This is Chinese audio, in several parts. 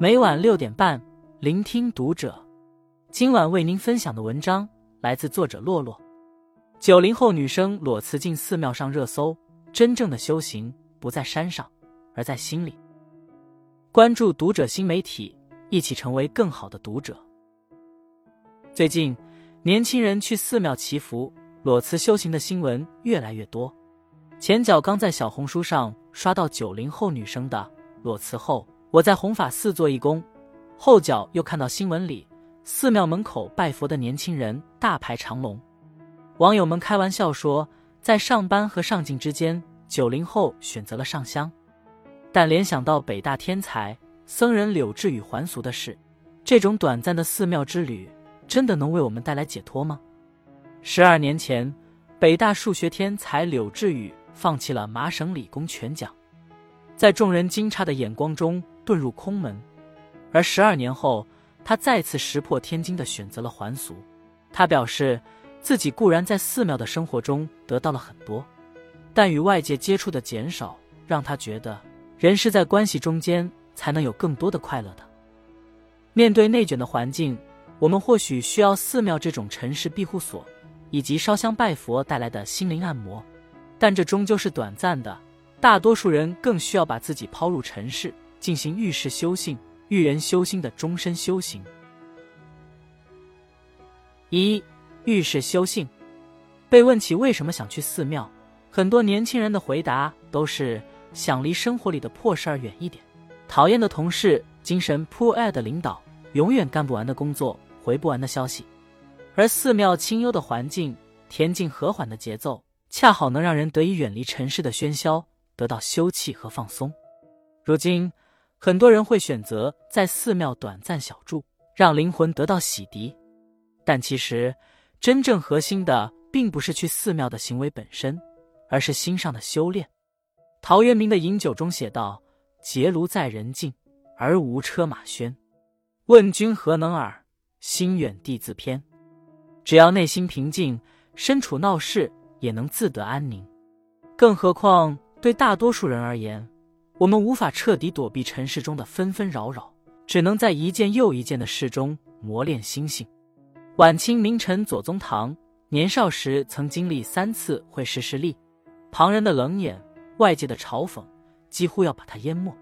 每晚六点半，聆听读者。今晚为您分享的文章来自作者洛洛。九零后女生裸辞进寺庙上热搜，真正的修行不在山上，而在心里。关注读者新媒体，一起成为更好的读者。最近，年轻人去寺庙祈福、裸辞修行的新闻越来越多。前脚刚在小红书上刷到九零后女生的裸辞后。我在弘法寺做义工，后脚又看到新闻里寺庙门口拜佛的年轻人大排长龙。网友们开玩笑说，在上班和上进之间，九零后选择了上香。但联想到北大天才僧人柳智宇还俗的事，这种短暂的寺庙之旅，真的能为我们带来解脱吗？十二年前，北大数学天才柳智宇放弃了麻省理工全奖，在众人惊诧的眼光中。遁入空门，而十二年后，他再次石破天惊的选择了还俗。他表示，自己固然在寺庙的生活中得到了很多，但与外界接触的减少，让他觉得人是在关系中间才能有更多的快乐的。面对内卷的环境，我们或许需要寺庙这种尘世庇护所，以及烧香拜佛带来的心灵按摩，但这终究是短暂的。大多数人更需要把自己抛入尘世。进行遇事修性、遇人修心的终身修行。一遇事修性，被问起为什么想去寺庙，很多年轻人的回答都是想离生活里的破事儿远一点，讨厌的同事、精神破爱的领导、永远干不完的工作、回不完的消息。而寺庙清幽的环境、恬静和缓的节奏，恰好能让人得以远离尘世的喧嚣，得到休憩和放松。如今。很多人会选择在寺庙短暂小住，让灵魂得到洗涤。但其实，真正核心的并不是去寺庙的行为本身，而是心上的修炼。陶渊明的《饮酒》中写道：“结庐在人境，而无车马喧。问君何能尔？心远地自偏。”只要内心平静，身处闹市也能自得安宁。更何况，对大多数人而言，我们无法彻底躲避尘世中的纷纷扰扰，只能在一件又一件的事中磨练心性。晚清名臣左宗棠年少时曾经历三次会试失利，旁人的冷眼、外界的嘲讽，几乎要把他淹没。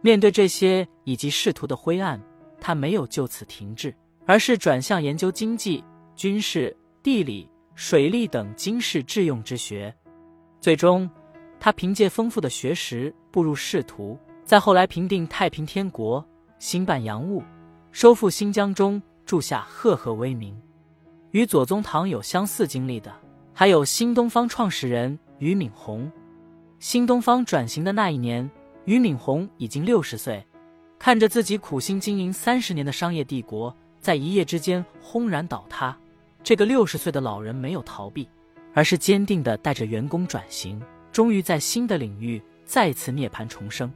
面对这些以及仕途的灰暗，他没有就此停滞，而是转向研究经济、军事、地理、水利等经世致用之学，最终。他凭借丰富的学识步入仕途，在后来平定太平天国、兴办洋务、收复新疆中铸下赫赫威名。与左宗棠有相似经历的，还有新东方创始人俞敏洪。新东方转型的那一年，俞敏洪已经六十岁，看着自己苦心经营三十年的商业帝国在一夜之间轰然倒塌，这个六十岁的老人没有逃避，而是坚定地带着员工转型。终于在新的领域再次涅槃重生，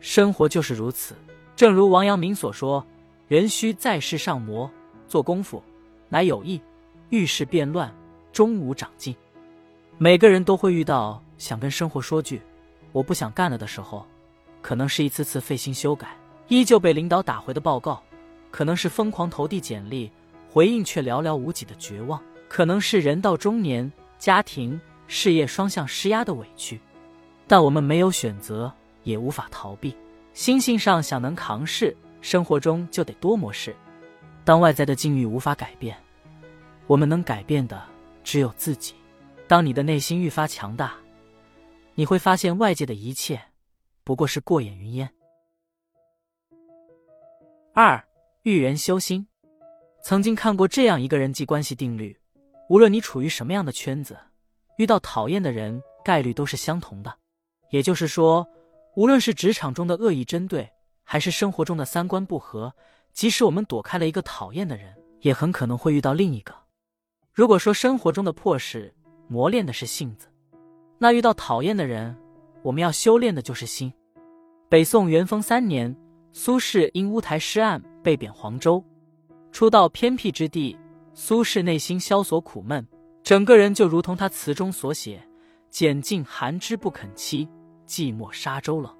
生活就是如此。正如王阳明所说：“人须在世上磨，做功夫，乃有益；遇事变乱，终无长进。”每个人都会遇到想跟生活说句“我不想干了”的时候，可能是一次次费心修改，依旧被领导打回的报告；可能是疯狂投递简历，回应却寥寥无几的绝望；可能是人到中年，家庭。事业双向施压的委屈，但我们没有选择，也无法逃避。心性上想能扛事，生活中就得多磨事。当外在的境遇无法改变，我们能改变的只有自己。当你的内心愈发强大，你会发现外界的一切不过是过眼云烟。二遇人修心，曾经看过这样一个人际关系定律：无论你处于什么样的圈子。遇到讨厌的人概率都是相同的，也就是说，无论是职场中的恶意针对，还是生活中的三观不合，即使我们躲开了一个讨厌的人，也很可能会遇到另一个。如果说生活中的破事磨练的是性子，那遇到讨厌的人，我们要修炼的就是心。北宋元丰三年，苏轼因乌台诗案被贬黄州，初到偏僻之地，苏轼内心萧索苦闷。整个人就如同他词中所写：“拣尽寒枝不肯栖，寂寞沙洲冷。”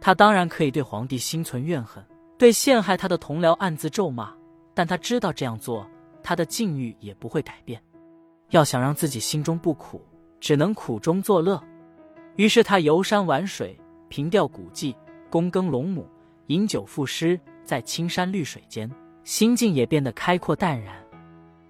他当然可以对皇帝心存怨恨，对陷害他的同僚暗自咒骂，但他知道这样做，他的境遇也不会改变。要想让自己心中不苦，只能苦中作乐。于是他游山玩水，凭吊古迹，躬耕陇亩，饮酒赋诗，在青山绿水间，心境也变得开阔淡然。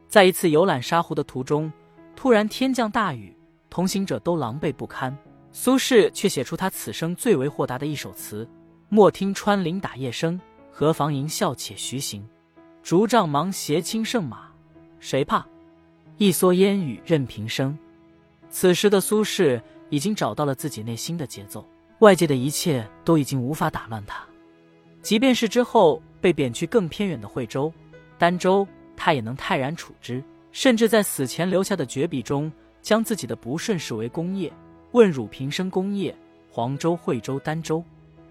在一次游览沙湖的途中，突然天降大雨，同行者都狼狈不堪。苏轼却写出他此生最为豁达的一首词：“莫听穿林打叶声，何妨吟啸且徐行。竹杖芒鞋轻胜马，谁怕？一蓑烟雨任平生。”此时的苏轼已经找到了自己内心的节奏，外界的一切都已经无法打乱他。即便是之后被贬去更偏远的惠州、儋州。他也能泰然处之，甚至在死前留下的绝笔中，将自己的不顺视为功业，问汝平生功业，黄州、惠州、儋州。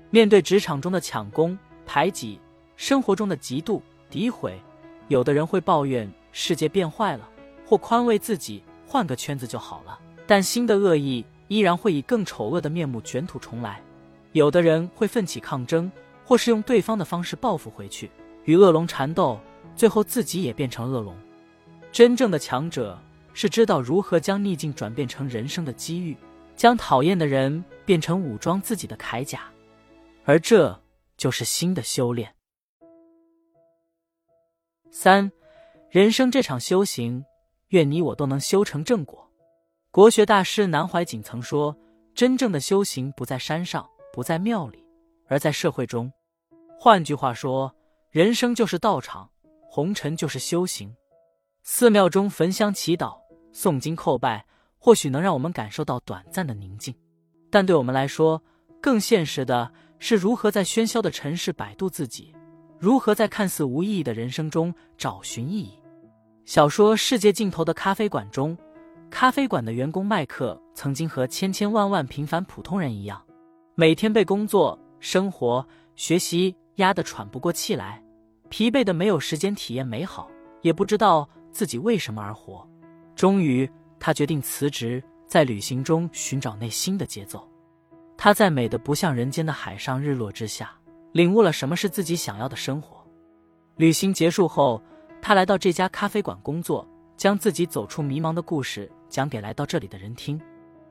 面对职场中的抢功、排挤，生活中的嫉妒、诋毁，有的人会抱怨世界变坏了，或宽慰自己换个圈子就好了。但新的恶意依然会以更丑恶的面目卷土重来。有的人会奋起抗争，或是用对方的方式报复回去，与恶龙缠斗。最后自己也变成恶龙。真正的强者是知道如何将逆境转变成人生的机遇，将讨厌的人变成武装自己的铠甲，而这就是新的修炼。三，人生这场修行，愿你我都能修成正果。国学大师南怀瑾曾说：“真正的修行不在山上，不在庙里，而在社会中。”换句话说，人生就是道场。红尘就是修行，寺庙中焚香祈祷、诵经叩拜，或许能让我们感受到短暂的宁静，但对我们来说，更现实的是如何在喧嚣的尘世摆渡自己，如何在看似无意义的人生中找寻意义。小说《世界尽头的咖啡馆》中，咖啡馆的员工麦克曾经和千千万万平凡普通人一样，每天被工作、生活、学习压得喘不过气来。疲惫的没有时间体验美好，也不知道自己为什么而活。终于，他决定辞职，在旅行中寻找内心的节奏。他在美的不像人间的海上日落之下，领悟了什么是自己想要的生活。旅行结束后，他来到这家咖啡馆工作，将自己走出迷茫的故事讲给来到这里的人听。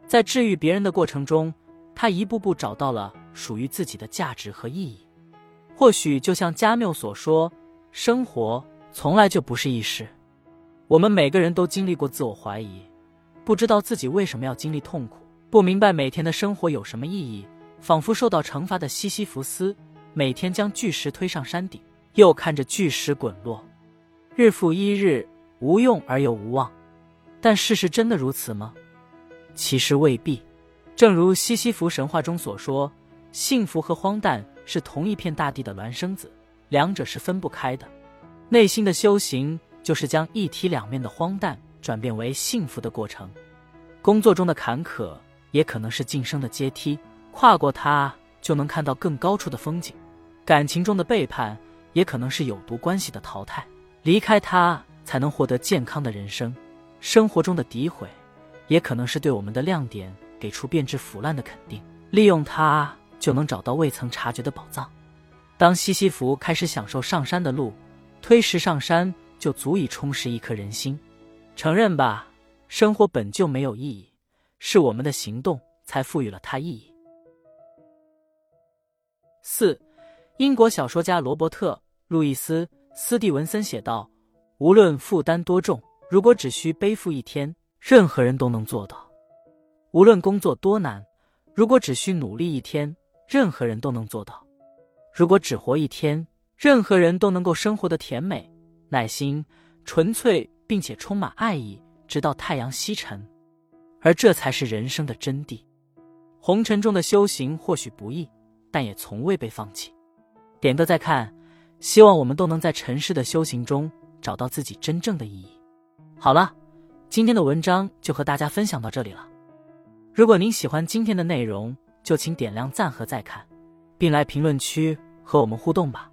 在治愈别人的过程中，他一步步找到了属于自己的价值和意义。或许就像加缪所说，生活从来就不是易事。我们每个人都经历过自我怀疑，不知道自己为什么要经历痛苦，不明白每天的生活有什么意义，仿佛受到惩罚的西西弗斯，每天将巨石推上山顶，又看着巨石滚落，日复一日，无用而又无望。但事实真的如此吗？其实未必。正如西西弗神话中所说，幸福和荒诞。是同一片大地的孪生子，两者是分不开的。内心的修行，就是将一体两面的荒诞转变为幸福的过程。工作中的坎坷，也可能是晋升的阶梯，跨过它就能看到更高处的风景。感情中的背叛，也可能是有毒关系的淘汰，离开它才能获得健康的人生。生活中的诋毁，也可能是对我们的亮点给出变质腐烂的肯定，利用它。就能找到未曾察觉的宝藏。当西西弗开始享受上山的路，推石上山就足以充实一颗人心。承认吧，生活本就没有意义，是我们的行动才赋予了它意义。四，英国小说家罗伯特·路易斯·斯蒂文森写道：“无论负担多重，如果只需背负一天，任何人都能做到；无论工作多难，如果只需努力一天。”任何人都能做到。如果只活一天，任何人都能够生活的甜美、耐心、纯粹，并且充满爱意，直到太阳西沉。而这才是人生的真谛。红尘中的修行或许不易，但也从未被放弃。点个再看，希望我们都能在尘世的修行中找到自己真正的意义。好了，今天的文章就和大家分享到这里了。如果您喜欢今天的内容，就请点亮赞和再看，并来评论区和我们互动吧。